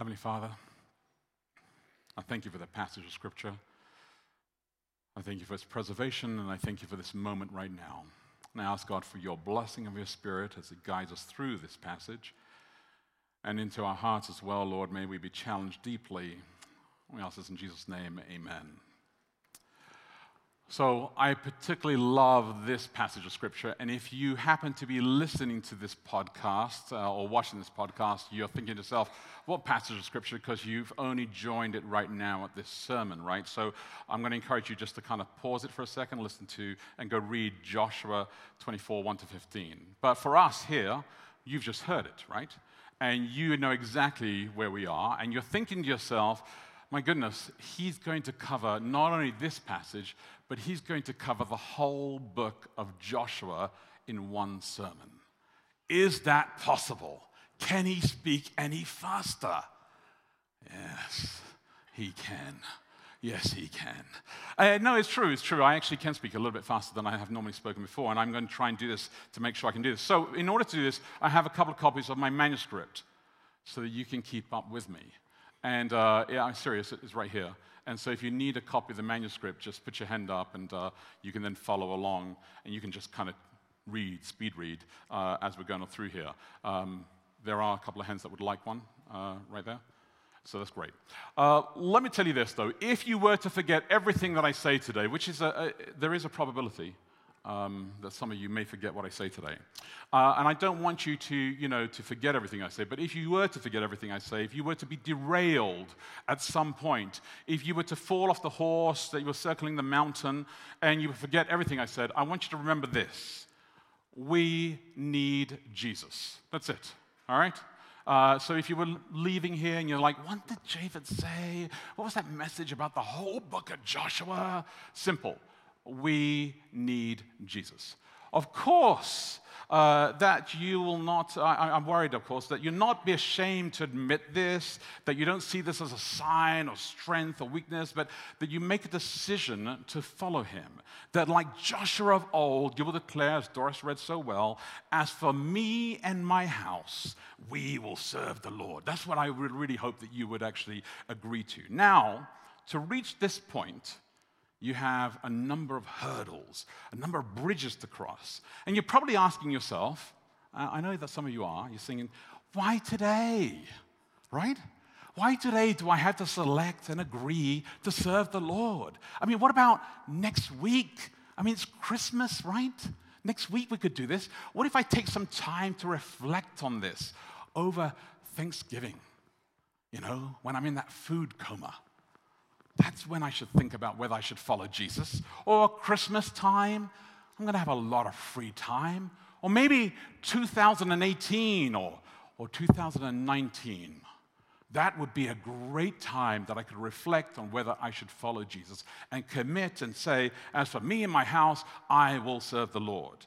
Heavenly Father, I thank you for that passage of Scripture. I thank you for its preservation, and I thank you for this moment right now. And I ask God for your blessing of your Spirit as it guides us through this passage and into our hearts as well, Lord. May we be challenged deeply. We ask this in Jesus' name, amen. So, I particularly love this passage of scripture. And if you happen to be listening to this podcast uh, or watching this podcast, you're thinking to yourself, what passage of scripture? Because you've only joined it right now at this sermon, right? So, I'm going to encourage you just to kind of pause it for a second, listen to, and go read Joshua 24 1 to 15. But for us here, you've just heard it, right? And you know exactly where we are. And you're thinking to yourself, my goodness, he's going to cover not only this passage, but he's going to cover the whole book of Joshua in one sermon. Is that possible? Can he speak any faster? Yes, he can. Yes, he can. Uh, no, it's true. It's true. I actually can speak a little bit faster than I have normally spoken before, and I'm going to try and do this to make sure I can do this. So, in order to do this, I have a couple of copies of my manuscript so that you can keep up with me. And uh, yeah, I'm serious, it's right here. And so if you need a copy of the manuscript, just put your hand up and uh, you can then follow along and you can just kind of read, speed read, uh, as we're going through here. Um, there are a couple of hands that would like one uh, right there. So that's great. Uh, let me tell you this, though. If you were to forget everything that I say today, which is a, a there is a probability, um, that some of you may forget what I say today. Uh, and I don't want you to, you know, to forget everything I say, but if you were to forget everything I say, if you were to be derailed at some point, if you were to fall off the horse that you were circling the mountain and you forget everything I said, I want you to remember this. We need Jesus. That's it, all right? Uh, so if you were leaving here and you're like, what did David say? What was that message about the whole book of Joshua? Simple we need Jesus. Of course, uh, that you will not, I, am worried, of course, that you'll not be ashamed to admit this, that you don't see this as a sign of strength or weakness, but that you make a decision to follow him. That, like Joshua of old, you will declare, as Doris read so well, as for me and my house, we will serve the Lord. That's what I would really hope that you would actually agree to. Now, to reach this point, you have a number of hurdles, a number of bridges to cross. And you're probably asking yourself, uh, I know that some of you are, you're thinking, why today? Right? Why today do I have to select and agree to serve the Lord? I mean, what about next week? I mean, it's Christmas, right? Next week we could do this. What if I take some time to reflect on this over Thanksgiving? You know, when I'm in that food coma that's when I should think about whether I should follow Jesus. Or Christmas time, I'm going to have a lot of free time. Or maybe 2018 or, or 2019. That would be a great time that I could reflect on whether I should follow Jesus and commit and say, as for me and my house, I will serve the Lord.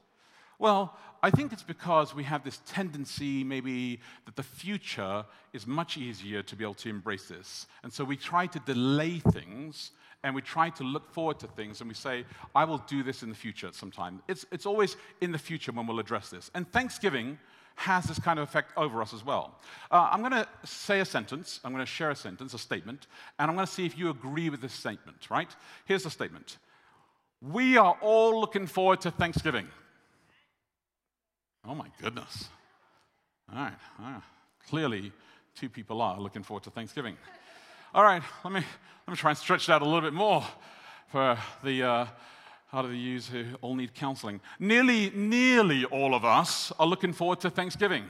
Well, I think it's because we have this tendency, maybe, that the future is much easier to be able to embrace this. And so we try to delay things and we try to look forward to things and we say, I will do this in the future at some time. It's, it's always in the future when we'll address this. And Thanksgiving has this kind of effect over us as well. Uh, I'm going to say a sentence, I'm going to share a sentence, a statement, and I'm going to see if you agree with this statement, right? Here's the statement We are all looking forward to Thanksgiving. Oh my goodness. All right. All right. Clearly, two people are looking forward to Thanksgiving. All right, let me, let me try and stretch that a little bit more for the, uh, how do they use who all need counseling? Nearly, nearly all of us are looking forward to Thanksgiving.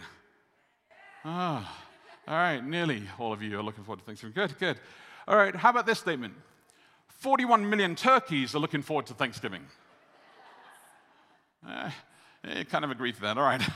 Ah, all right, nearly all of you are looking forward to Thanksgiving. Good, good. All right, how about this statement? 41 million turkeys are looking forward to Thanksgiving. You kind of agree with that, all right.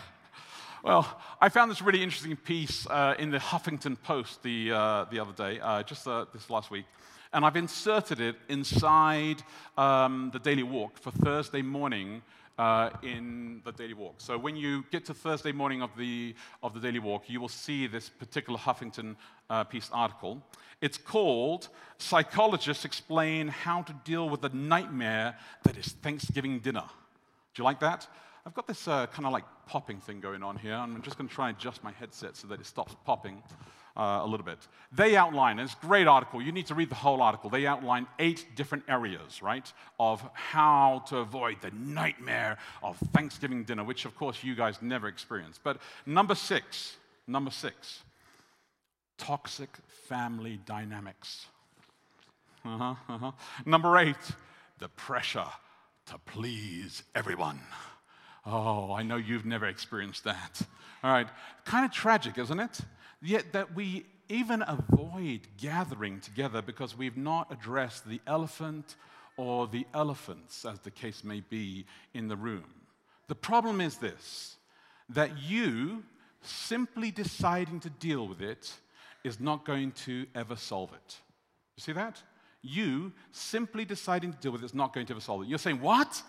Well, I found this really interesting piece uh, in the Huffington Post the, uh, the other day, uh, just uh, this last week, and I've inserted it inside um, the Daily Walk for Thursday morning uh, in the Daily Walk. So when you get to Thursday morning of the, of the Daily Walk, you will see this particular Huffington uh, piece article. It's called Psychologists Explain How to Deal with the Nightmare That is Thanksgiving Dinner. Do you like that? I've got this uh, kind of like popping thing going on here. I'm just going to try and adjust my headset so that it stops popping. uh, a little bit. They outline, and it's a great article, you need to read the whole article. They outline eight different areas, right, of how to avoid the nightmare of Thanksgiving dinner, which of course you guys never experienced. But number six, number six, toxic family dynamics. Uh-huh, uh-huh. Number eight, the pressure to please everyone. Oh, I know you've never experienced that. All right, kind of tragic, isn't it? Yet that we even avoid gathering together because we've not addressed the elephant or the elephants, as the case may be, in the room. The problem is this that you simply deciding to deal with it is not going to ever solve it. You see that? You simply deciding to deal with it is not going to ever solve it. You're saying, What?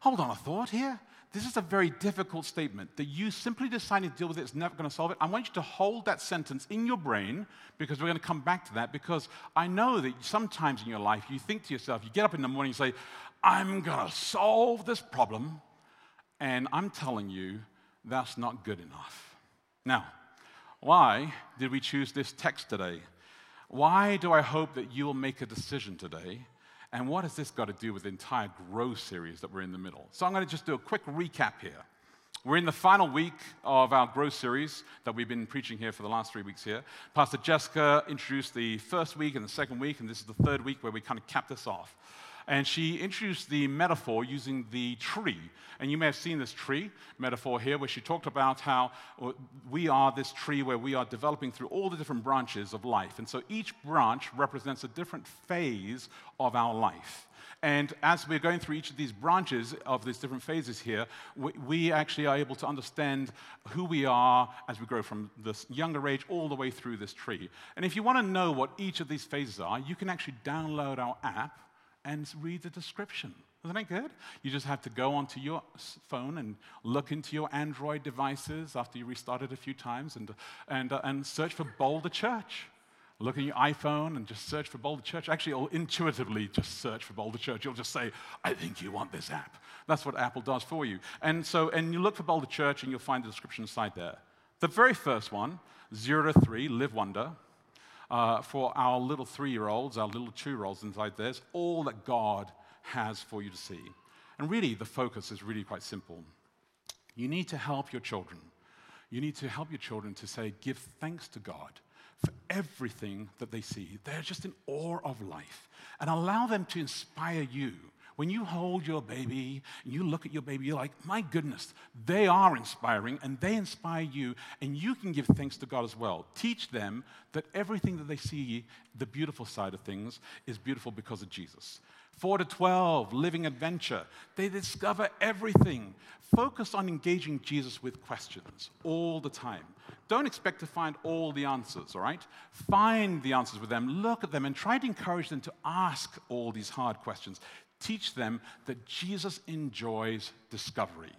Hold on a thought here. This is a very difficult statement that you simply deciding to deal with it is never going to solve it. I want you to hold that sentence in your brain because we're going to come back to that. Because I know that sometimes in your life you think to yourself, you get up in the morning and say, I'm going to solve this problem. And I'm telling you, that's not good enough. Now, why did we choose this text today? Why do I hope that you will make a decision today? And what has this got to do with the entire Grow series that we're in the middle? So I'm going to just do a quick recap here. We're in the final week of our Grow series that we've been preaching here for the last three weeks here. Pastor Jessica introduced the first week and the second week, and this is the third week where we kind of cap this off and she introduced the metaphor using the tree. And you may have seen this tree metaphor here, where she talked about how uh, we are this tree where we are developing through all the different branches of life. And so each branch represents a different phase of our life. And as we're going through each of these branches of these different phases here, we, we, actually are able to understand who we are as we grow from this younger age all the way through this tree. And if you want to know what each of these phases are, you can actually download our app and read the description. Isn't that good? You just have to go onto your phone and look into your Android devices after you restart it a few times and, and, uh, and search for Boulder Church. Look at your iPhone and just search for Boulder Church. Actually, it'll intuitively just search for Boulder Church. You'll just say, I think you want this app. That's what Apple does for you. And so, and you look for Boulder Church and you'll find the description side there. The very first one, zero to three, live wonder uh, for our little three year olds, our little two year olds inside there's all that God has for you to see. And really, the focus is really quite simple. You need to help your children. You need to help your children to say, give thanks to God for everything that they see. They're just in awe of life. And allow them to inspire you when you hold your baby and you look at your baby, you're like, my goodness, they are inspiring and they inspire you, and you can give thanks to God as well. Teach them that everything that they see, the beautiful side of things, is beautiful because of Jesus. 4 to 12, living adventure. They discover everything. Focus on engaging Jesus with questions all the time. Don't expect to find all the answers, all right? Find the answers with them, look at them, and try to encourage them to ask all these hard questions. Teach them that Jesus enjoys discovery.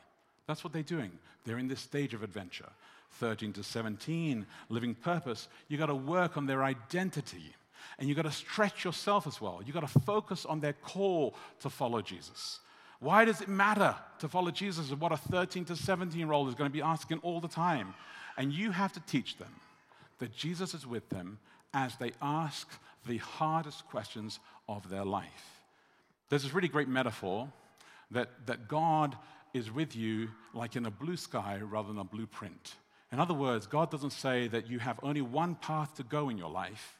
That's what they're doing. They're in this stage of adventure. 13 to 17, living purpose. You got to work on their identity. And you got to stretch yourself as well. You got to focus on their call to follow Jesus. Why does it matter to follow Jesus? What a 13 to 17 year old is going to be asking all the time. And you have to teach them that Jesus is with them as they ask the hardest questions of their life. There's this really great metaphor that, that God is with you like in a blue sky rather than a blueprint. In other words, God doesn't say that you have only one path to go in your life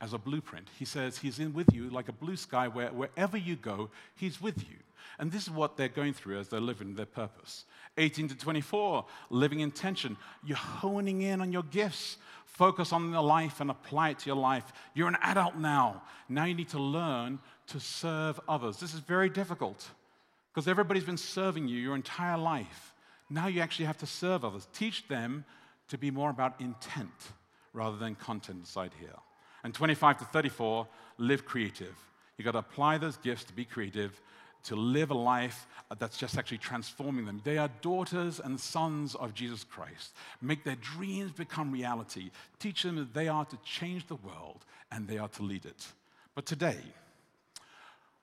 as a blueprint. He says He's in with you like a blue sky where wherever you go, He's with you. And this is what they're going through as they're living their purpose. 18 to 24, living in tension. You're honing in on your gifts. Focus on the life and apply it to your life. You're an adult now. Now you need to learn to serve others. This is very difficult because everybody's been serving you your entire life. Now you actually have to serve others. Teach them to be more about intent rather than content inside here. And 25 to 34, live creative. You've got to apply those gifts to be creative, to live a life that's just actually transforming them. They are daughters and sons of Jesus Christ. Make their dreams become reality. Teach them that they are to change the world and they are to lead it. But today,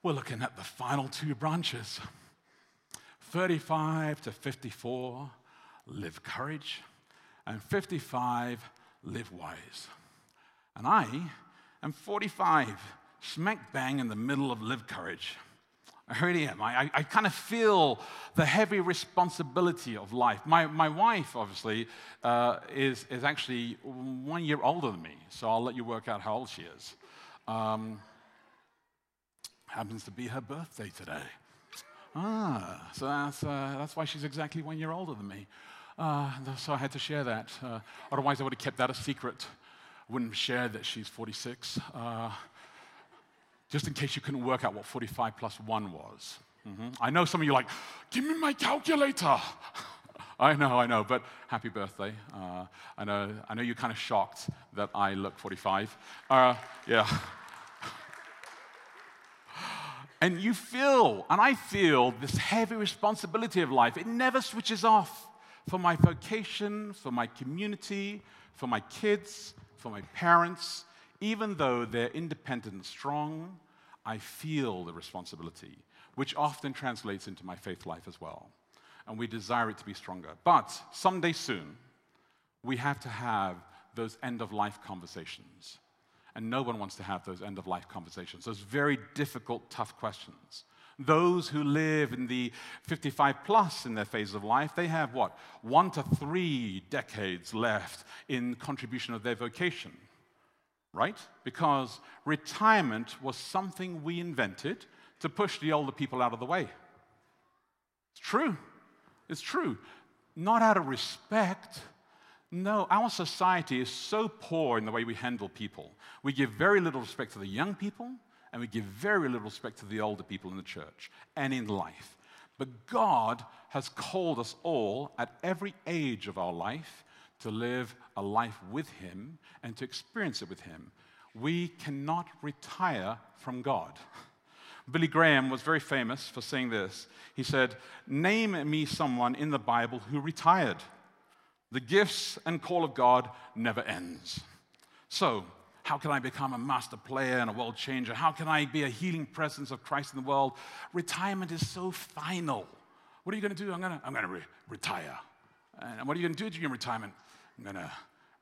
we're looking at the final two branches 35 to 54, live courage, and 55, live wise. And I am 45, smack bang in the middle of live courage. I really am. I, I, I kind of feel the heavy responsibility of life. My, my wife, obviously, uh, is, is actually one year older than me, so I'll let you work out how old she is. Um, happens to be her birthday today. Ah, so that's, uh, that's why she's exactly one year older than me. Uh, so I had to share that. Uh, otherwise, I would have kept that a secret. I Wouldn't have shared that she's 46. Uh, just in case you couldn't work out what 45 plus 1 was. Mm-hmm. I know some of you are like, give me my calculator. I know, I know, but happy birthday. Uh, I, know, I know you're kind of shocked that I look 45. Uh, yeah. And you feel, and I feel, this heavy responsibility of life. It never switches off for my vocation, for my community, for my kids, for my parents, even though they're independent and strong, I feel the responsibility, which often translates into my faith life as well. And we desire it to be stronger. But someday soon, we have to have those end of life conversations. And no one wants to have those end of life conversations, those very difficult, tough questions. Those who live in the 55 plus in their phase of life, they have what? One to three decades left in contribution of their vocation right? Because retirement was something we invented to push the older people out of the way. It's true. It's true. Not out of respect. No, our society is so poor in the way we handle people. We give very little respect to the young people, and we give very little respect to the older people in the church and in life. But God has called us all at every age of our life to live a life with Him and to experience it with Him. We cannot retire from God. Billy Graham was very famous for saying this. He said, Name me someone in the Bible who retired. The gifts and call of God never ends. So, how can I become a master player and a world changer? How can I be a healing presence of Christ in the world? Retirement is so final. What are you going to do? I'm going to, I'm going to re- retire. And what are you going to do during retirement? I'm going to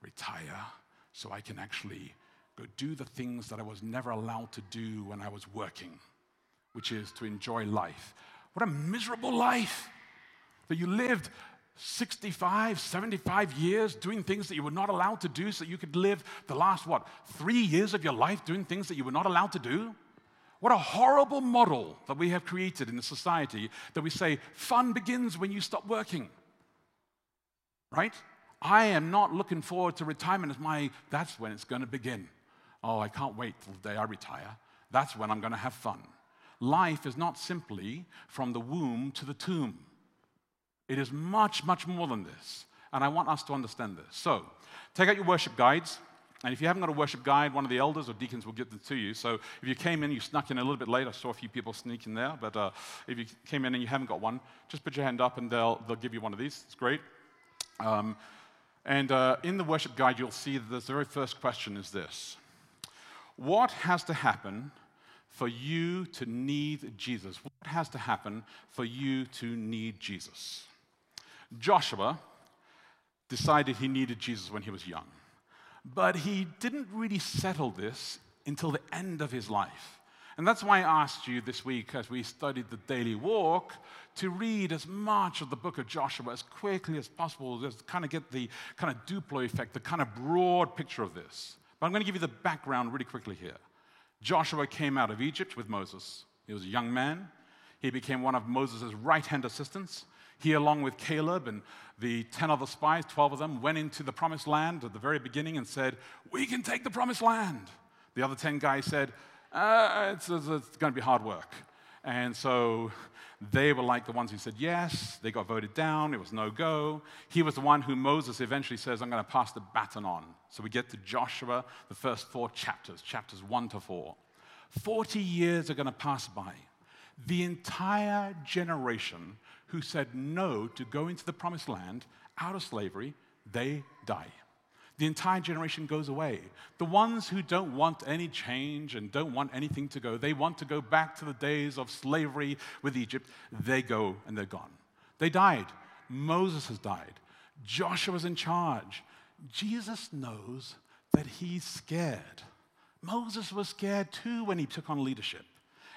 retire so I can actually go do the things that I was never allowed to do when I was working, which is to enjoy life. What a miserable life that you lived 65, 75 years doing things that you were not allowed to do so you could live the last, what, three years of your life doing things that you were not allowed to do? What a horrible model that we have created in the society that we say fun begins when you stop working. Right? I am not looking forward to retirement as my, that's when it's going to begin. Oh, I can't wait till the day I retire. That's when I'm going to have fun. Life is not simply from the womb to the tomb. It is much, much more than this. And I want us to understand this. So, take out your worship guides. And if you haven't got a worship guide, one of the elders or deacons will give them to you. So if you came in, you snuck in a little bit late. I saw a few people sneak in there. But uh, if you came in and you haven't got one, just put your hand up and they'll, they'll give you one of these. It's great. Um, and uh, in the worship guide, you'll see that the very first question is this What has to happen for you to need Jesus? What has to happen for you to need Jesus? Joshua decided he needed Jesus when he was young, but he didn't really settle this until the end of his life. And that's why I asked you this week, as we studied the daily walk, to read as much of the book of Joshua as quickly as possible, just to kind of get the kind of Duplo effect, the kind of broad picture of this. But I'm going to give you the background really quickly here. Joshua came out of Egypt with Moses. He was a young man. He became one of Moses' right hand assistants. He, along with Caleb and the 10 other spies, 12 of them, went into the promised land at the very beginning and said, We can take the promised land. The other 10 guys said, uh, it's, it's, it's going to be hard work. And so they were like the ones who said yes. They got voted down. It was no go. He was the one who Moses eventually says, I'm going to pass the baton on. So we get to Joshua, the first four chapters, chapters one to four. 40 years are going to pass by. The entire generation who said no to go into the promised land out of slavery, they die the entire generation goes away. The ones who don't want any change and don't want anything to go, they want to go back to the days of slavery with Egypt, they go and they're gone. They died. Moses has died. Joshua's in charge. Jesus knows that he's scared. Moses was scared too when he took on leadership.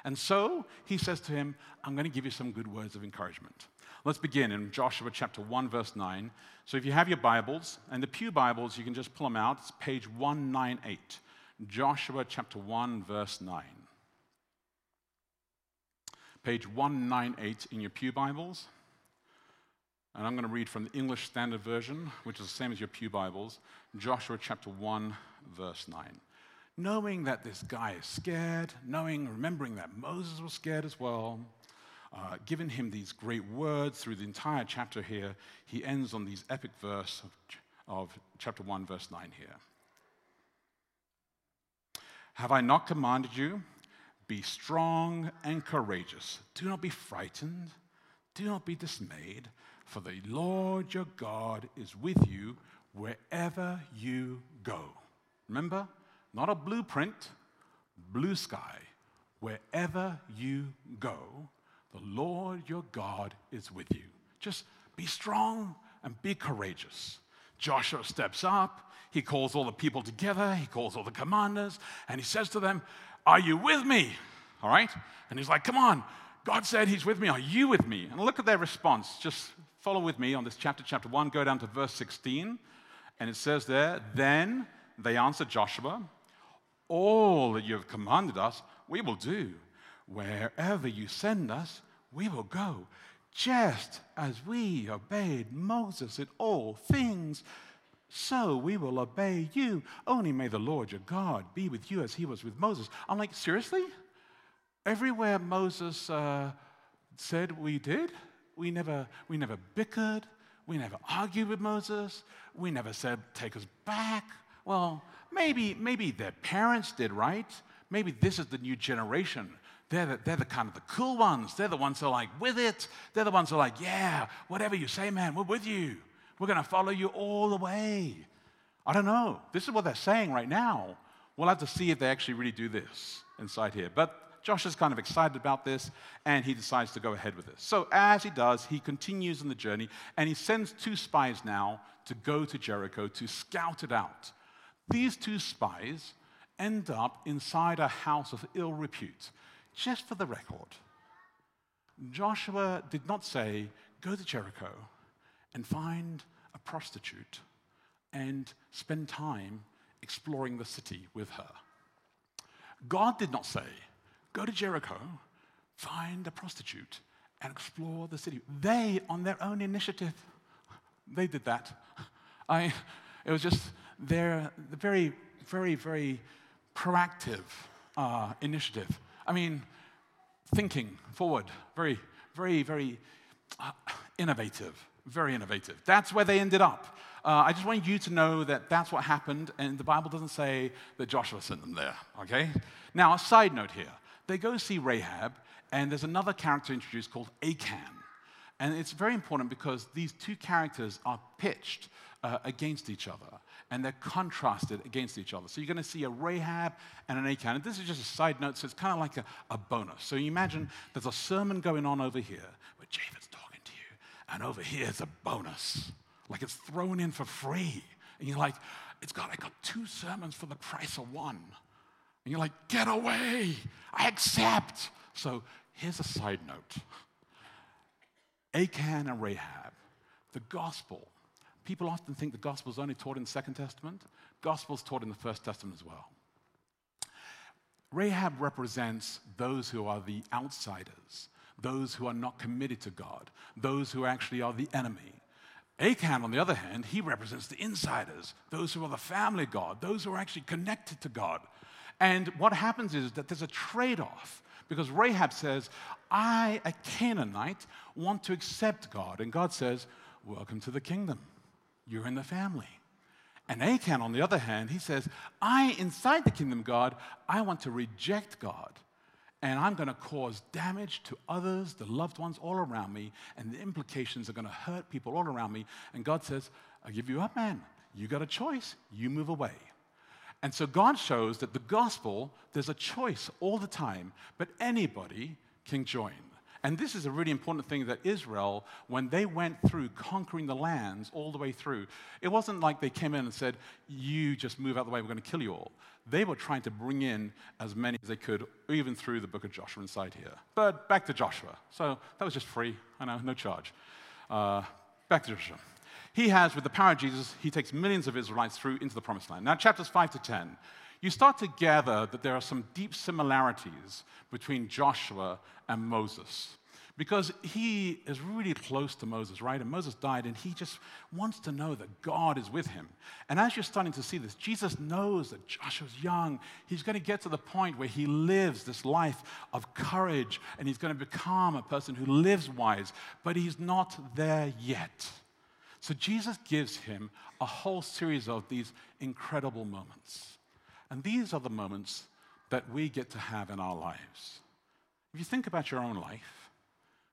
And so he says to him, I'm going to give you some good words of encouragement. Let's begin in Joshua chapter 1, verse 9. So if you have your Bibles, and the Pew Bibles, you can just pull them out. It's page 198. Joshua chapter 1, verse 9. Page 198 in your Pew Bibles. And I'm going to read from the English Standard Version, which is the same as your Pew Bibles, Joshua chapter 1, verse 9 knowing that this guy is scared, knowing, remembering that Moses was scared as well, uh, giving him these great words through the entire chapter here, he ends on these epic verse of, of chapter 1, verse 9 here. Have I not commanded you? Be strong and courageous. Do not be frightened. Do not be dismayed, for the Lord your God is with you wherever you go. Remember? Not a blueprint, blue sky. Wherever you go, the Lord your God is with you. Just be strong and be courageous. Joshua steps up. He calls all the people together. He calls all the commanders and he says to them, Are you with me? All right? And he's like, Come on. God said he's with me. Are you with me? And look at their response. Just follow with me on this chapter, chapter 1. Go down to verse 16. And it says there, Then they answered Joshua all that you have commanded us, we will do. Wherever you send us, we will go. Just as we obeyed Moses in all things, so we will obey you. Only may the Lord your God be with you as he was with Moses. I'm like, seriously? Everywhere Moses uh, said we did, we never, we never bickered, we never argued with Moses, we never said, take us back. Well, maybe, maybe their parents did, right? Maybe this is the new generation. They're the, they're the kind of the cool ones. They're the ones that are like with it. They're the ones that are like, yeah, whatever you say, man, we're with you. We're going to follow you all the way. I don't know. This is what they're saying right now. We'll have to see if they actually really do this inside here. But Josh is kind of excited about this, and he decides to go ahead with this. So, as he does, he continues on the journey, and he sends two spies now to go to Jericho to scout it out. These two spies end up inside a house of ill repute. Just for the record, Joshua did not say, Go to Jericho and find a prostitute and spend time exploring the city with her. God did not say, Go to Jericho, find a prostitute, and explore the city. They, on their own initiative, they did that. I, it was just their very, very, very proactive uh, initiative. I mean, thinking forward, very, very, very uh, innovative, very innovative. That's where they ended up. Uh, I just want you to know that that's what happened, and the Bible doesn't say that Joshua sent them there, okay? Now, a side note here. They go see Rahab, and there's another character introduced called Achan. And it's very important because these two characters are pitched uh, against each other and they're contrasted against each other. So you're going to see a Rahab and an Achan. And this is just a side note, so it's kind of like a, a bonus. So you imagine there's a sermon going on over here where David's talking to you, and over here is a bonus, like it's thrown in for free. And you're like, it's got, I got two sermons for the price of one. And you're like, get away, I accept. So here's a side note Achan and Rahab, the gospel People often think the gospel is only taught in the Second Testament. Gospel is taught in the First Testament as well. Rahab represents those who are the outsiders, those who are not committed to God, those who actually are the enemy. Achan, on the other hand, he represents the insiders, those who are the family God, those who are actually connected to God. And what happens is that there's a trade off because Rahab says, I, a Canaanite, want to accept God. And God says, Welcome to the kingdom you're in the family. And Achan, on the other hand, he says, I, inside the kingdom of God, I want to reject God. And I'm going to cause damage to others, the loved ones all around me, and the implications are going to hurt people all around me. And God says, I'll give you up, man. You got a choice. You move away. And so God shows that the gospel, there's a choice all the time, but anybody can join. And this is a really important thing that Israel, when they went through conquering the lands all the way through, it wasn't like they came in and said, You just move out the way, we're going to kill you all. They were trying to bring in as many as they could, even through the book of Joshua inside here. But back to Joshua. So that was just free, I know, no charge. Uh, back to Joshua. He has, with the power of Jesus, he takes millions of Israelites through into the promised land. Now, chapters 5 to 10 you start to gather that there are some deep similarities between Joshua and Moses. Because he is really close to Moses, right? And Moses died, and he just wants to know that God is with him. And as you're starting to see this, Jesus knows that Joshua's young. He's going to get to the point where he lives this life of courage, and he's going to become a person who lives wise, but he's not there yet. So Jesus gives him a whole series of these incredible moments. And these are the moments that we get to have in our lives. If you think about your own life,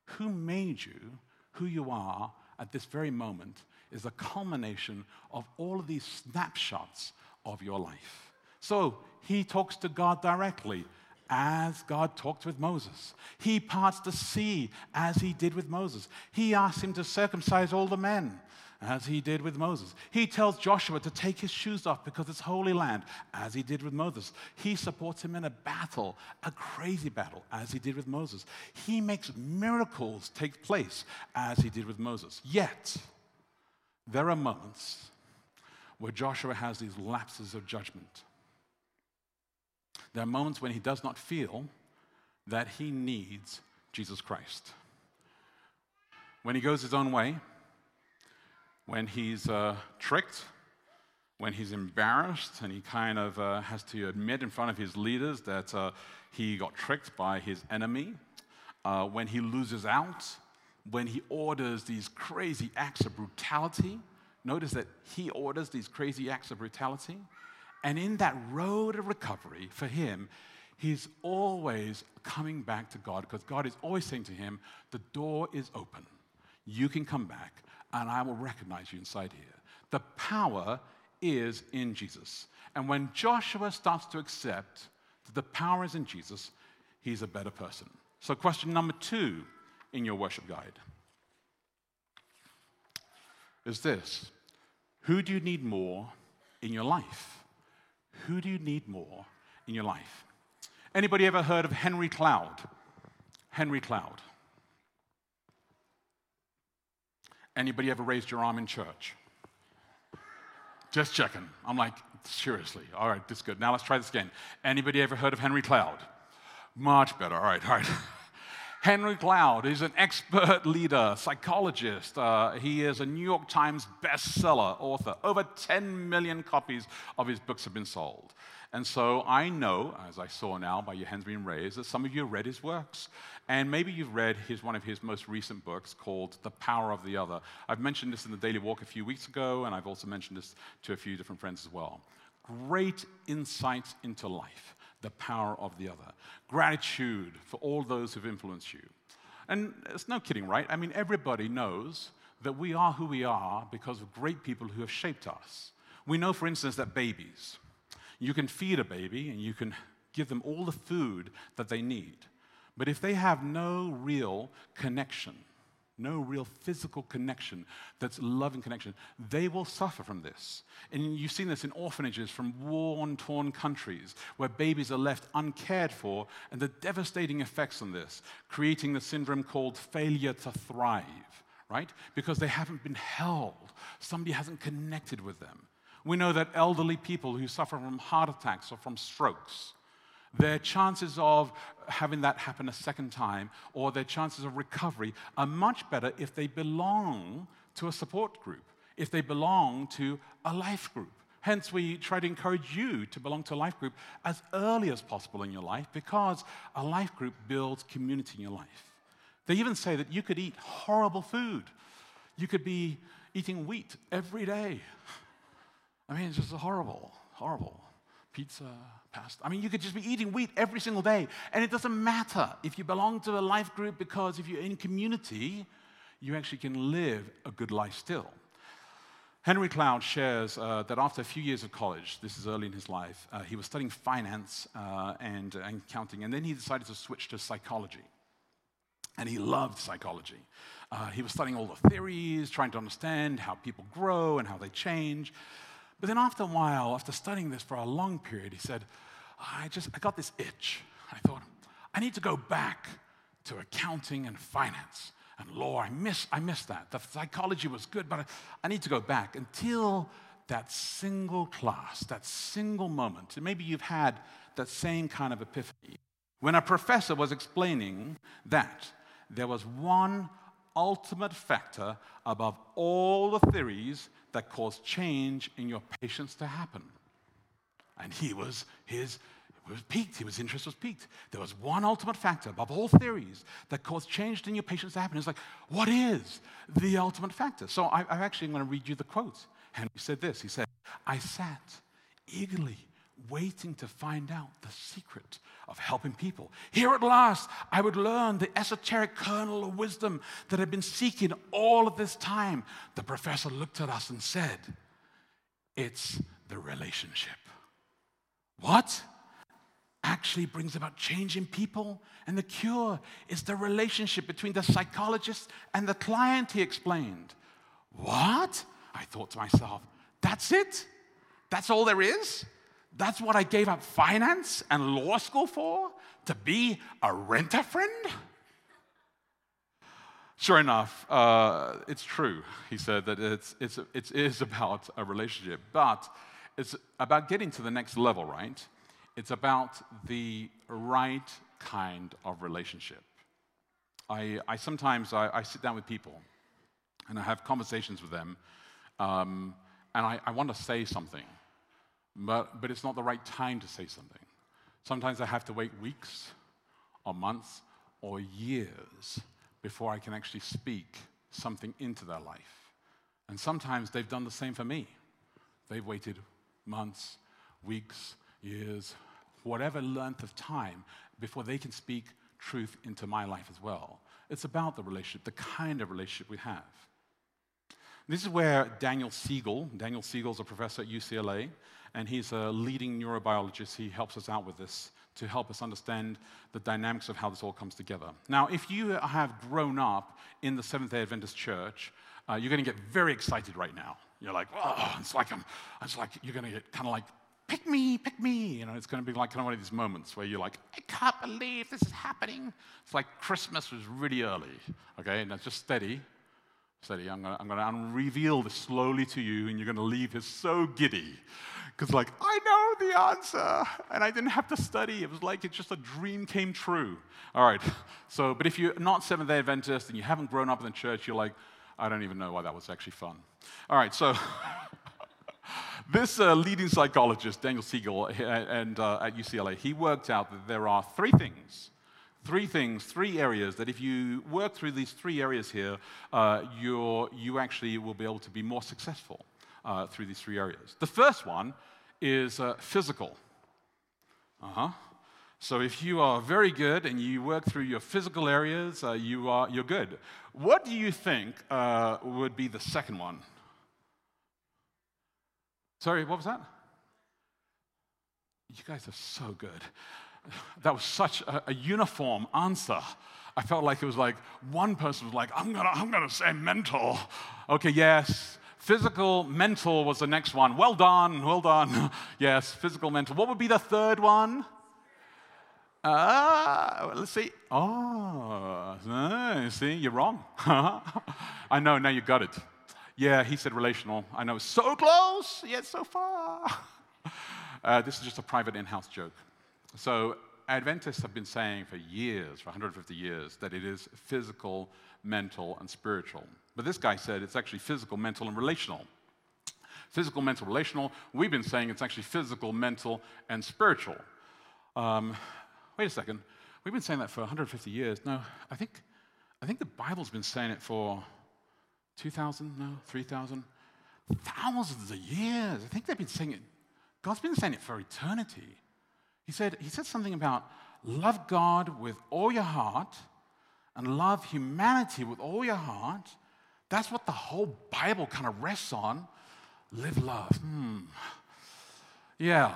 who made you who you are at this very moment is a culmination of all of these snapshots of your life. So he talks to God directly as God talked with Moses. He parts the sea as he did with Moses. He asks him to circumcise all the men as he did with Moses. He tells Joshua to take his shoes off because it's holy land, as he did with Moses. He supports him in a battle, a crazy battle, as he did with Moses. He makes miracles take place, as he did with Moses. Yet, there are moments where Joshua has these lapses of judgment. There are moments when he does not feel that he needs Jesus Christ. When he goes his own way, when he's uh, tricked, when he's embarrassed, and he kind of uh, has to admit in front of his leaders that uh, he got tricked by his enemy, uh, when he loses out, when he orders these crazy acts of brutality. Notice that he orders these crazy acts of brutality. And in that road of recovery for him, he's always coming back to God because God is always saying to him, The door is open. You can come back and I will recognize you inside here. The power is in Jesus. And when Joshua starts to accept that the power is in Jesus, he's a better person. So, question number two in your worship guide is this Who do you need more in your life? Who do you need more in your life? Anybody ever heard of Henry Cloud? Henry Cloud. Anybody ever raised your arm in church? Just checking. I'm like, seriously. All right, this is good. Now let's try this again. Anybody ever heard of Henry Cloud? Much better. All right, all right. Henry Cloud is an expert leader, psychologist. Uh, he is a New York Times bestseller author. Over 10 million copies of his books have been sold. And so I know, as I saw now by your hands being raised, that some of you read his works. And maybe you've read his, one of his most recent books called The Power of the Other. I've mentioned this in the Daily Walk a few weeks ago, and I've also mentioned this to a few different friends as well. Great insights into life, the power of the other. Gratitude for all those who've influenced you. And it's no kidding, right? I mean, everybody knows that we are who we are because of great people who have shaped us. We know, for instance, that babies, you can feed a baby and you can give them all the food that they need. But if they have no real connection, no real physical connection that's loving connection, they will suffer from this. And you've seen this in orphanages from war torn countries where babies are left uncared for, and the devastating effects on this, creating the syndrome called failure to thrive, right? Because they haven't been held, somebody hasn't connected with them. We know that elderly people who suffer from heart attacks or from strokes, their chances of having that happen a second time or their chances of recovery are much better if they belong to a support group, if they belong to a life group. Hence, we try to encourage you to belong to a life group as early as possible in your life because a life group builds community in your life. They even say that you could eat horrible food. You could be eating wheat every day I mean, it's just horrible, horrible. Pizza, pasta. I mean, you could just be eating wheat every single day, and it doesn't matter if you belong to a life group because if you're in community, you actually can live a good life still. Henry Cloud shares uh, that after a few years of college, this is early in his life, uh, he was studying finance uh, and, and counting, and then he decided to switch to psychology. and he loved psychology. Uh, he was studying all the theories, trying to understand how people grow and how they change. But then after a while, after studying this for a long period, he said, I just I got this itch. I thought, I need to go back to accounting and finance and law. I miss, I miss that. The psychology was good, but I, I need to go back until that single class, that single moment. And maybe you've had that same kind of epiphany. When a professor was explaining that there was one ultimate factor above all the theories that cause change in your patients to happen. And he was, his was peaked. His interest was peaked. There was one ultimate factor above all theories that caused change in your patients to happen. It's like, what is the ultimate factor? So I, am actually going to read you the quote. Henry said this. He said, I sat eagerly waiting to find out the secret of helping people. Here at last, I would learn the esoteric kernel of wisdom that I'd been seeking all of this time. The professor looked at us and said, It's the relationship. What? Actually brings about change in people, and the cure is the relationship between the psychologist and the client, he explained. What? I thought to myself, that's it? That's all there is? That's what I gave up finance and law school for? To be a renter friend? Sure enough, uh, it's true. He said that it's, it's, it is about a relationship, but it's about getting to the next level, right? It's about the right kind of relationship. I, I sometimes I, I sit down with people and I have conversations with them, um, and I, I want to say something but, but it's not the right time to say something. Sometimes I have to wait weeks or months or years before I can actually speak something into their life. And sometimes they've done the same for me. They've waited months, weeks, years, whatever length of time before they can speak truth into my life as well. It's about the relationship, the kind of relationship we have. This is where Daniel Siegel, Daniel Siegel's a professor at UCLA, and he's a leading neurobiologist. He helps us out with this to help us understand the dynamics of how this all comes together. Now, if you have grown up in the Seventh day Adventist church, uh, you're going to get very excited right now. You're like, oh, it's like, I'm, it's like you're going to get kind of like, pick me, pick me. You know, it's going to be like kind of one of these moments where you're like, I can't believe this is happening. It's like Christmas was really early, okay? Now just steady, steady. I'm going to, reveal this slowly to you, and you're going to leave here so giddy because, like, I know the answer, and I didn't have to study. It was like it just a dream came true. All right. So, but if you're not Seventh day Adventist and you haven't grown up in the church, you're like, I don't even know why that was actually fun. All right. So, this uh, leading psychologist, Daniel Siegel, and uh, at UCLA, he worked out that there are three things three things, three areas that if you work through these three areas here, uh, you actually will be able to be more successful uh, through these three areas. The first one is uh, physical. Uh huh. So if you are very good and you work through your physical areas, uh, you are, you're good. What do you think uh, would be the second one? Sorry, what was that? You guys are so good. That was such a, a uniform answer. I felt like it was like one person was like, I'm gonna, I'm gonna say mental. Okay, yes. Physical, mental was the next one. Well done, well done. yes, physical, mental. What would be the third one? Uh, let's see. Oh, uh, see, you're wrong. I know, now you got it. Yeah, he said relational. I know, so close, yet so far. Uh, this is just a private in house joke. So, Adventists have been saying for years, for 150 years, that it is physical, mental, and spiritual. But this guy said it's actually physical, mental, and relational. Physical, mental, relational. We've been saying it's actually physical, mental, and spiritual. Um, wait a second. We've been saying that for 150 years. No, I think, I think the Bible's been saying it for 2,000, no, 3,000, thousands of years. I think they've been saying it. God's been saying it for eternity. He said, he said something about love God with all your heart and love humanity with all your heart that's what the whole Bible kind of rests on. Live love. Hmm. Yeah,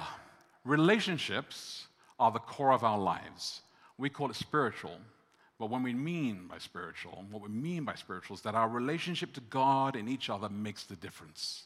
relationships are the core of our lives. We call it spiritual, But what we mean by spiritual, what we mean by spiritual is that our relationship to God and each other makes the difference.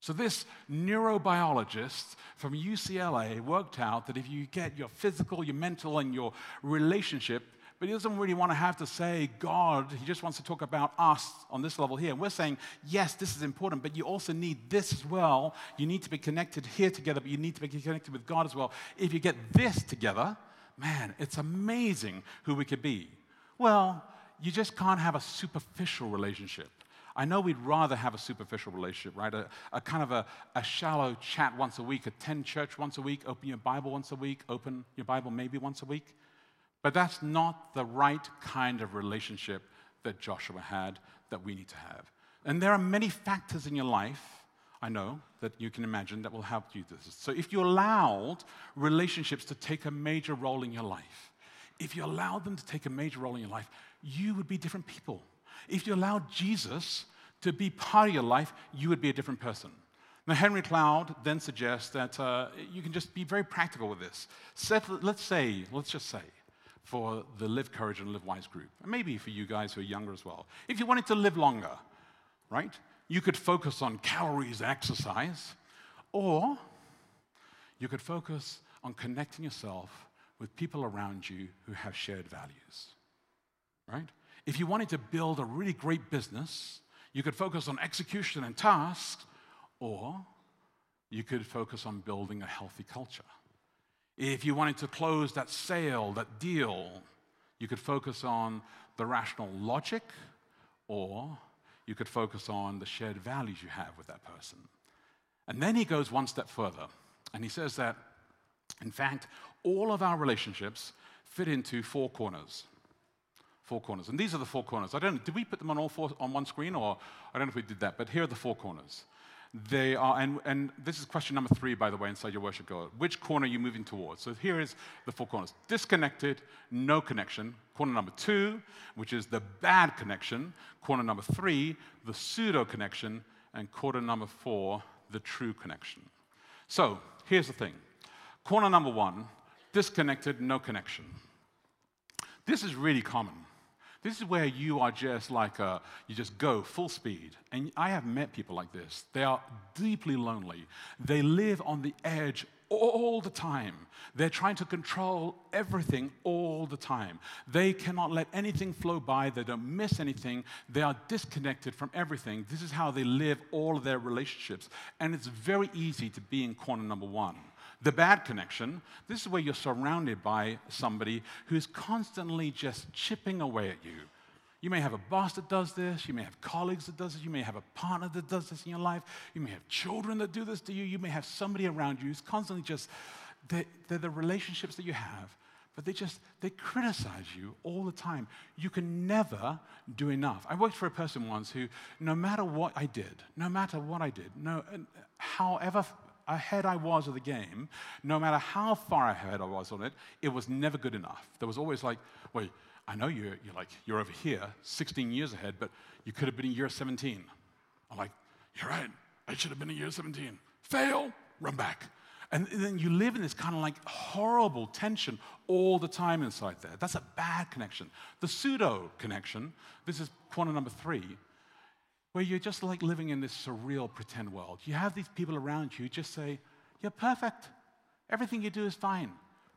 So, this neurobiologist from UCLA worked out that if you get your physical, your mental, and your relationship, but he doesn't really want to have to say God, he just wants to talk about us on this level here. And we're saying, yes, this is important, but you also need this as well. You need to be connected here together, but you need to be connected with God as well. If you get this together, man, it's amazing who we could be. Well, you just can't have a superficial relationship. I know we'd rather have a superficial relationship, right? A, a kind of a, a, shallow chat once a week, attend church once a week, open your Bible once a week, open your Bible maybe once a week. But that's not the right kind of relationship that Joshua had that we need to have. And there are many factors in your life, I know, that you can imagine that will help you this. So if you allowed relationships to take a major role in your life, if you allowed them to take a major role in your life, you would be different people. If you allowed Jesus to be part of your life, you would be a different person. Now, Henry Cloud then suggests that uh, you can just be very practical with this. let's say, let's just say, for the Live Courage and Live Wise group, and maybe for you guys who are younger as well, if you wanted to live longer, right, you could focus on calories and exercise, or you could focus on connecting yourself with people around you who have shared values, right? If you wanted to build a really great business, you could focus on execution and tasks, or you could focus on building a healthy culture. If you wanted to close that sale, that deal, you could focus on the rational logic, or you could focus on the shared values you have with that person. And then he goes one step further, and he says that, in fact, all of our relationships fit into four corners four corners. And these are the four corners. I don't know, did we put them on all four on one screen or I don't know if we did that, but here are the four corners. They are, and, and this is question number three, by the way, inside your worship goal. Which corner are you moving towards? So here is the four corners disconnected, no connection. Corner number two, which is the bad connection. Corner number three, the pseudo connection. And corner number four, the true connection. So here's the thing corner number one, disconnected, no connection. This is really common. This is where you are just like, a, you just go full speed. And I have met people like this. They are deeply lonely. They live on the edge all the time. They're trying to control everything all the time. They cannot let anything flow by. They don't miss anything. They are disconnected from everything. This is how they live all of their relationships. And it's very easy to be in corner number one. The bad connection, this is where you're surrounded by somebody who's constantly just chipping away at you. You may have a boss that does this. You may have colleagues that does this. You may have a partner that does this in your life. You may have children that do this to you. You may have somebody around you who's constantly just, they're, they're the relationships that you have, but they just, they criticize you all the time. You can never do enough. I worked for a person once who, no matter what I did, no matter what I did, no, however ahead I was of the game, no matter how far ahead I was on it, it was never good enough. There was always like, wait, I know you're, you're like, you're over here, 16 years ahead, but you could have been in year 17. I'm like, you're right, I should have been in year 17. Fail, run back. And then you live in this kind of like horrible tension all the time inside there. That's a bad connection. The pseudo connection, this is quantum number three, where you're just like living in this surreal pretend world. You have these people around you just say, You're perfect. Everything you do is fine.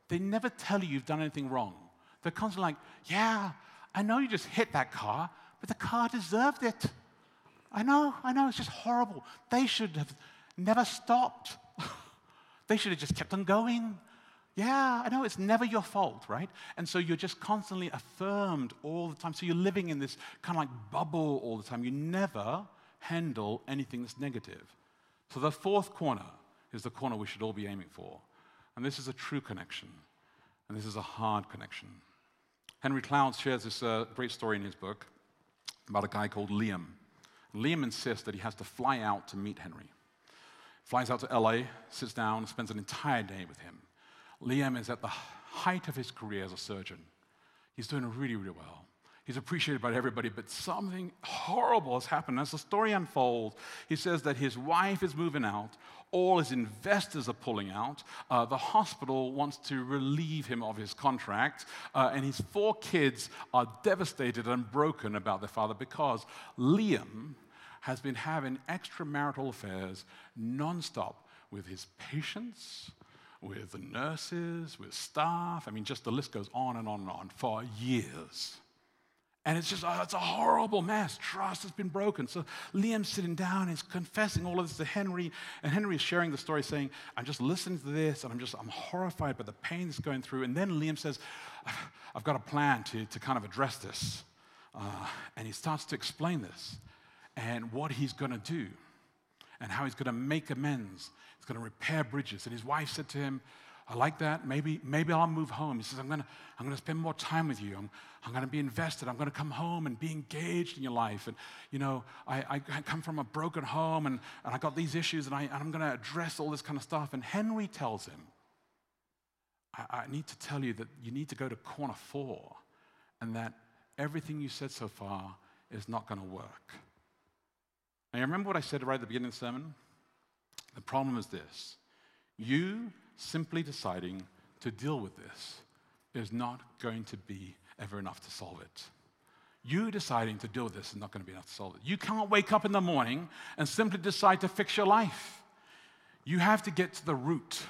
They never tell you you've done anything wrong. They're constantly like, Yeah, I know you just hit that car, but the car deserved it. I know, I know, it's just horrible. They should have never stopped. they should have just kept on going. Yeah, I know it's never your fault, right? And so you're just constantly affirmed all the time. So you're living in this kind of like bubble all the time. You never handle anything that's negative. So the fourth corner is the corner we should all be aiming for. And this is a true connection. And this is a hard connection. Henry Cloud shares this uh, great story in his book about a guy called Liam. Liam insists that he has to fly out to meet Henry. Flies out to LA, sits down, spends an entire day with him. Liam is at the height of his career as a surgeon. He's doing really, really well. He's appreciated by everybody, but something horrible has happened. As the story unfolds, he says that his wife is moving out, all his investors are pulling out, uh, the hospital wants to relieve him of his contract, uh, and his four kids are devastated and broken about their father because Liam has been having extramarital affairs nonstop with his patients, with the nurses, with staff. I mean, just the list goes on and on and on for years. And it's just, oh, it's a horrible mess. Trust has been broken. So Liam's sitting down, he's confessing all of this to Henry, and Henry is sharing the story, saying, I'm just listening to this, and I'm just, I'm horrified by the pain that's going through. And then Liam says, I've got a plan to, to kind of address this. Uh, and he starts to explain this and what he's going to do and how he's going to make amends. He's going to repair bridges. And his wife said to him, I like that. Maybe, maybe I'll move home. He says, I'm going to I'm going to spend more time with you. I'm, I'm going to be invested. I'm going to come home and be engaged in your life. And, you know, I, I come from a broken home and, and I got these issues and, I, and I'm going to address all this kind of stuff. And Henry tells him, I, I need to tell you that you need to go to corner four and that everything you said so far is not going to work. Now, you remember what I said right at the beginning of the sermon? The problem is this you simply deciding to deal with this is not going to be ever enough to solve it. You deciding to deal with this is not going to be enough to solve it. You can't wake up in the morning and simply decide to fix your life. You have to get to the root.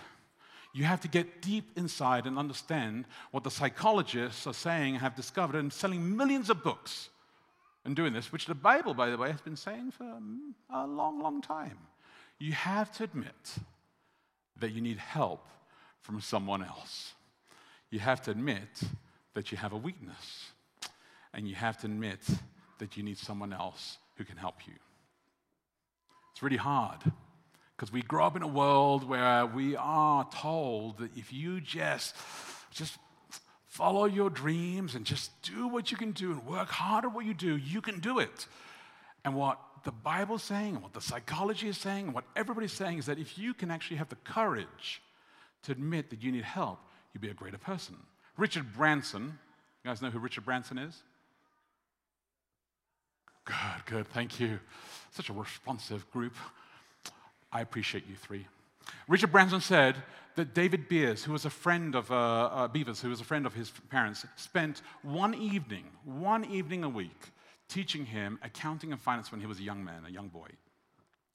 You have to get deep inside and understand what the psychologists are saying, have discovered, and selling millions of books and doing this, which the Bible, by the way, has been saying for mm, a long, long time. You have to admit that you need help from someone else. You have to admit that you have a weakness. And you have to admit that you need someone else who can help you. It's really hard because we grow up in a world where we are told that if you just just follow your dreams and just do what you can do and work hard at what you do, you can do it. And what the Bible's saying, and what the psychology is saying, and what everybody's saying is that if you can actually have the courage to admit that you need help, you'll be a greater person. Richard Branson, you guys know who Richard Branson is? Good, good, thank you. Such a responsive group. I appreciate you three. Richard Branson said that David Beers, who was a friend of uh, uh, Beavers, who was a friend of his parents, spent one evening, one evening a week, teaching him accounting and finance when he was a young man, a young boy.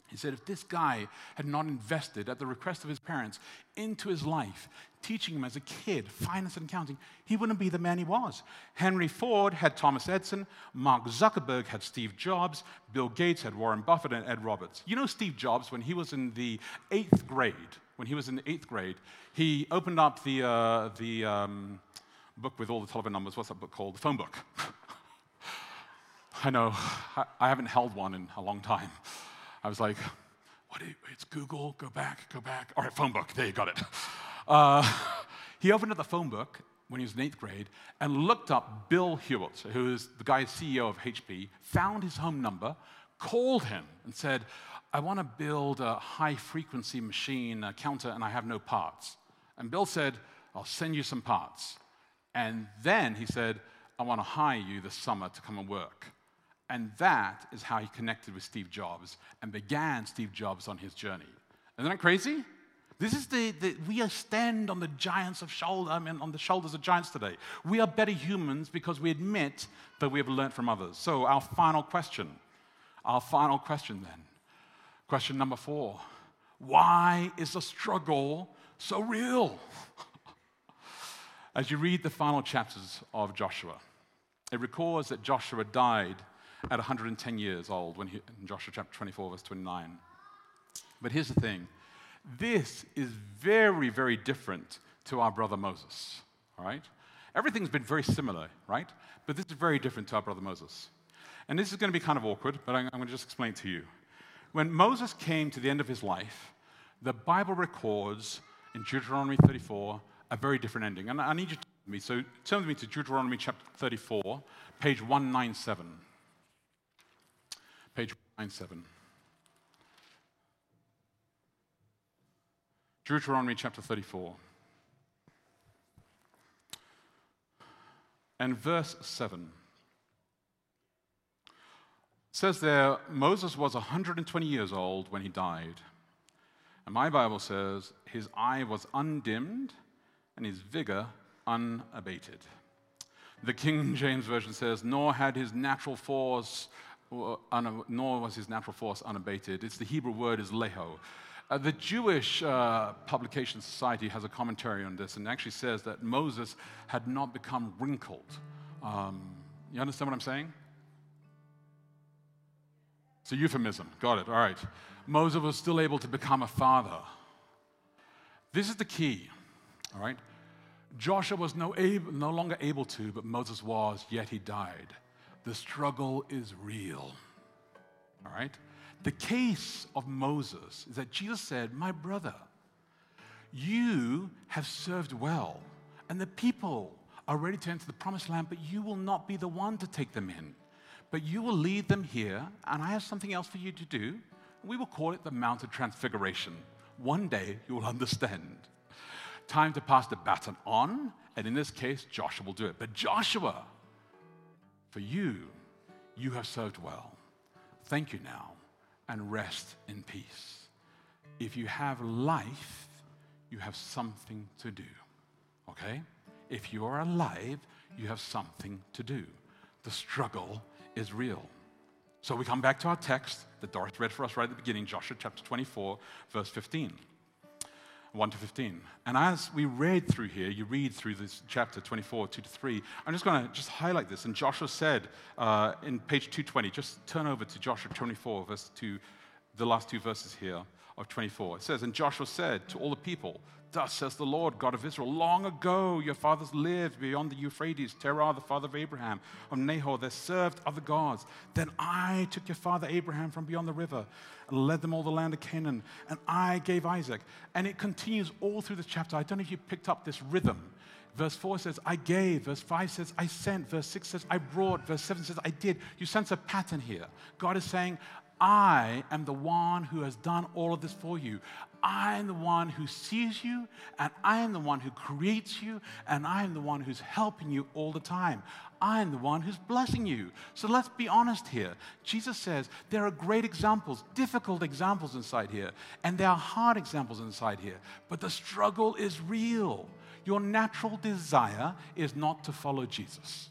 He said if this guy had not invested at the request of his parents into his life, teaching him as a kid finance and accounting, he wouldn't be the man he was. Henry Ford had Thomas Edison, Mark Zuckerberg had Steve Jobs, Bill Gates had Warren Buffett and Ed Roberts. You know Steve Jobs, when he was in the eighth grade, when he was in the eighth grade, he opened up the, uh, the um, book with all the telephone numbers. What's that book called? The phone book. I know, I haven't held one in a long time. I was like, what it's Google, go back, go back. All right, phone book, there you got it. Uh, he opened up the phone book when he was in eighth grade and looked up Bill Hewlett, who is the guy CEO of HP, found his home number, called him, and said, I want to build a high frequency machine counter and I have no parts. And Bill said, I'll send you some parts. And then he said, I want to hire you this summer to come and work. And that is how he connected with Steve Jobs and began Steve Jobs on his journey. Isn't that crazy? This is the, the we stand on the giants of shoulder, I mean, on the shoulders of giants today. We are better humans because we admit that we have learned from others. So our final question, our final question then, question number four: Why is the struggle so real? As you read the final chapters of Joshua, it records that Joshua died at 110 years old when he, in Joshua chapter 24, verse 29. But here's the thing this is very, very different to our brother Moses, all right? Everything's been very similar, right? But this is very different to our brother Moses. And this is going to be kind of awkward, but I'm, I'm going to just explain to you. When Moses came to the end of his life, the Bible records in Deuteronomy 34 a very different ending. And I need you to me. So turn with me to Deuteronomy chapter 34, page 197 page 97. Deuteronomy chapter 34. And verse 7. says there, Moses was 120 years old when he died. And my Bible says his eye was undimmed and his vigor unabated. The King James Version says, nor had his natural force, nor was his natural force unabated. It's the Hebrew word is leho. Uh, the Jewish uh, Publication Society has a commentary on this and actually says that Moses had not become wrinkled. Um, you understand what I'm saying? It's a euphemism. Got it. All right. Moses was still able to become a father. This is the key. All right. Joshua was no, no longer able to, but Moses was, yet he died. The struggle is real. All right? The case of Moses is that Jesus said, My brother, you have served well, and the people are ready to enter the promised land, but you will not be the one to take them in. But you will lead them here, and I have something else for you to do. We will call it the Mount of Transfiguration. One day you will understand time to pass the baton on, and in this case, Joshua will do it. But Joshua, for you, you have served well. Thank you now, and rest in peace. If you have life, you have something to do. Okay? If you are alive, you have something to do. The struggle is real. So we come back to our text that Doris read for us right at the beginning, Joshua chapter 24, verse 15. 1 to 15. And as we read through here, you read through this chapter 24, 2 to 3, I'm just going to just highlight this. And Joshua said uh, in page 220, just turn over to Joshua 24, verse 2, the last two verses here of 24. It says, And Joshua said to all the people, Thus says the Lord God of Israel, long ago your fathers lived beyond the Euphrates, Terah, the father of Abraham, of Nahor, they served other gods. Then I took your father Abraham from beyond the river and led them all the land of Canaan, and I gave Isaac. And it continues all through this chapter. I don't know if you picked up this rhythm. Verse 4 says, I gave. Verse 5 says, I sent. Verse 6 says, I brought. Verse 7 says, I did. You sense a pattern here. God is saying, I am the one who has done all of this for you. I am the one who sees you, and I am the one who creates you, and I am the one who's helping you all the time. I am the one who's blessing you. So let's be honest here. Jesus says there are great examples, difficult examples inside here, and there are hard examples inside here, but the struggle is real. Your natural desire is not to follow Jesus,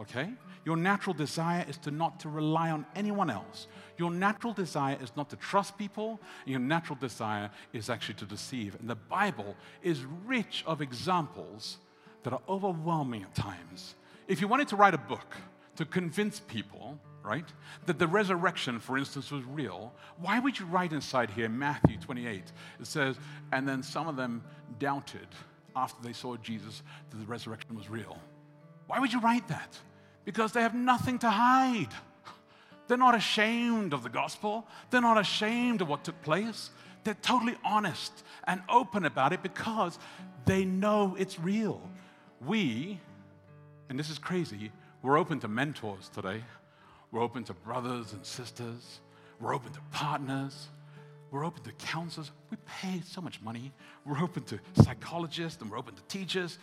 okay? Your natural desire is to not to rely on anyone else. Your natural desire is not to trust people, your natural desire is actually to deceive. And the Bible is rich of examples that are overwhelming at times. If you wanted to write a book to convince people, right, that the resurrection, for instance, was real, why would you write inside here, Matthew 28? It says, and then some of them doubted after they saw Jesus that the resurrection was real. Why would you write that? Because they have nothing to hide. They're not ashamed of the gospel. They're not ashamed of what took place. They're totally honest and open about it because they know it's real. We, and this is crazy, we're open to mentors today. We're open to brothers and sisters. We're open to partners. We're open to counselors. We pay so much money. We're open to psychologists and we're open to teachers.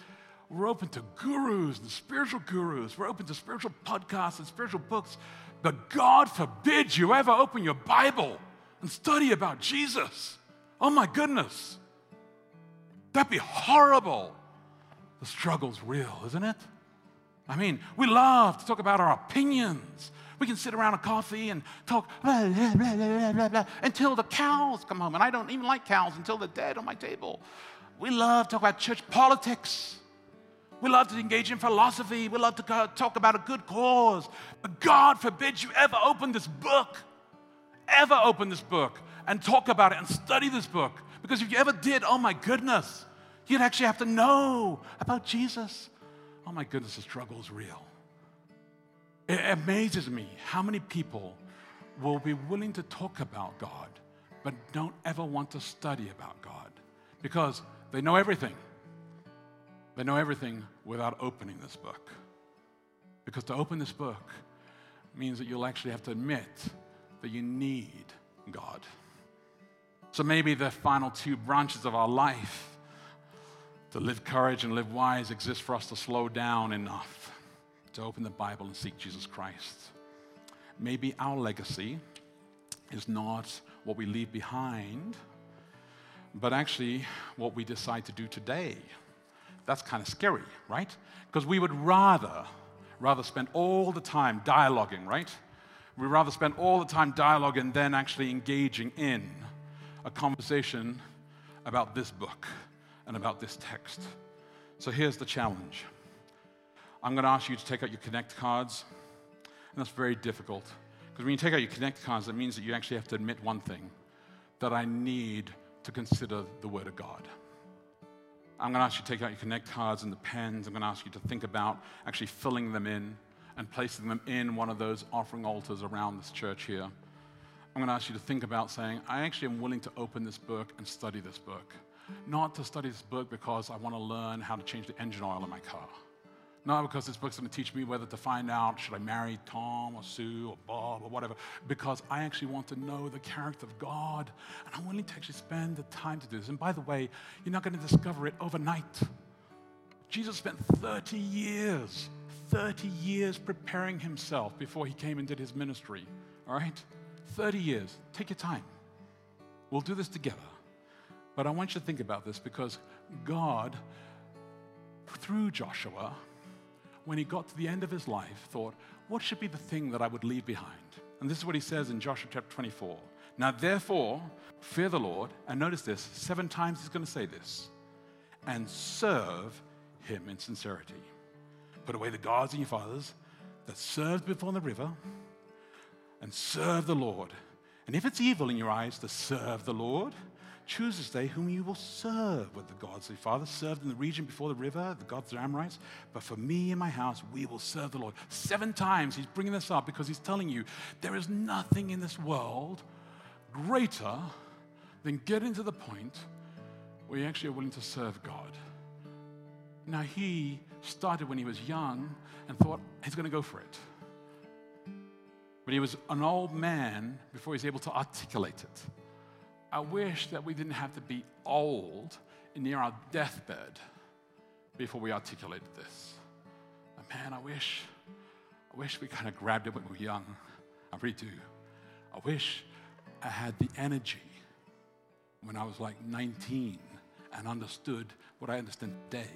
We're open to gurus and spiritual gurus. We're open to spiritual podcasts and spiritual books. But God forbid you ever open your Bible and study about Jesus. Oh my goodness. That'd be horrible. The struggle's real, isn't it? I mean, we love to talk about our opinions. We can sit around a coffee and talk blah, blah, blah, until the cows come home. And I don't even like cows until they're dead on my table. We love to talk about church politics. We love to engage in philosophy. We love to talk about a good cause. But God forbid you ever open this book, ever open this book and talk about it and study this book. Because if you ever did, oh my goodness, you'd actually have to know about Jesus. Oh my goodness, the struggle is real. It amazes me how many people will be willing to talk about God, but don't ever want to study about God because they know everything. They know everything without opening this book. Because to open this book means that you'll actually have to admit that you need God. So maybe the final two branches of our life to live courage and live wise exist for us to slow down enough to open the Bible and seek Jesus Christ. maybe our legacy is not what we leave behind, but actually what we decide to do today. That's kind of scary, right? Because we would rather, rather spend all the time dialoguing, right? We'd rather spend all the time dialoguing than actually engaging in a conversation about this book and about this text. So here's the challenge. I'm going to ask you to take out your Connect cards, and that's very difficult. Because when you take out your Connect cards, that means that you actually have to admit one thing that I need to consider the Word of God. I'm going to ask you to take out your Connect cards and the pens. I'm going to ask you to think about actually filling them in and placing them in one of those offering altars around this church here. I'm going to ask you to think about saying, I actually am willing to open this book and study this book. Not to study this book because I want to learn how to change the engine oil in my car. Not because this book's going to teach me whether to find out should I marry Tom or Sue or Bob or whatever, because I actually want to know the character of God. And I'm willing to actually spend the time to do this. And by the way, you're not going to discover it overnight. Jesus spent 30 years, 30 years preparing himself before he came and did his ministry. All right? 30 years. Take your time. We'll do this together. But I want you to think about this because God, through Joshua, when he got to the end of his life, thought, what should be the thing that I would leave behind? And this is what he says in Joshua chapter 24. Now, therefore, fear the Lord, and notice this seven times he's going to say this, and serve him in sincerity. Put away the gods of your fathers that served before the river, and serve the Lord. And if it's evil in your eyes to serve the Lord, Choose this day whom you will serve with the gods The father served in the region before the river, the gods of Amorites. But for me and my house, we will serve the Lord. Seven times he's bringing this up because he's telling you there is nothing in this world greater than getting to the point where you actually are willing to serve God. Now, he started when he was young and thought he's going to go for it. But he was an old man before he was able to articulate it. I wish that we didn't have to be old and near our deathbed before we articulated this. And man, I wish, I wish we kind of grabbed it when we were young. I really do. I wish I had the energy when I was like 19 and understood what I understand today.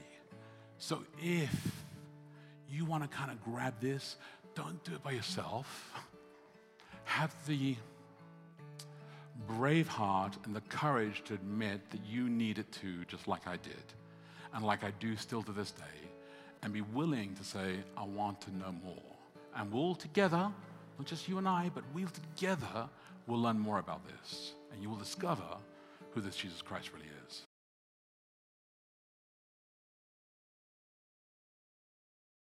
So if you want to kind of grab this, don't do it by yourself. Have the brave heart and the courage to admit that you need it too, just like I did, and like I do still to this day, and be willing to say, I want to know more. And we'll all together, not just you and I, but we together will learn more about this, and you will discover who this Jesus Christ really is.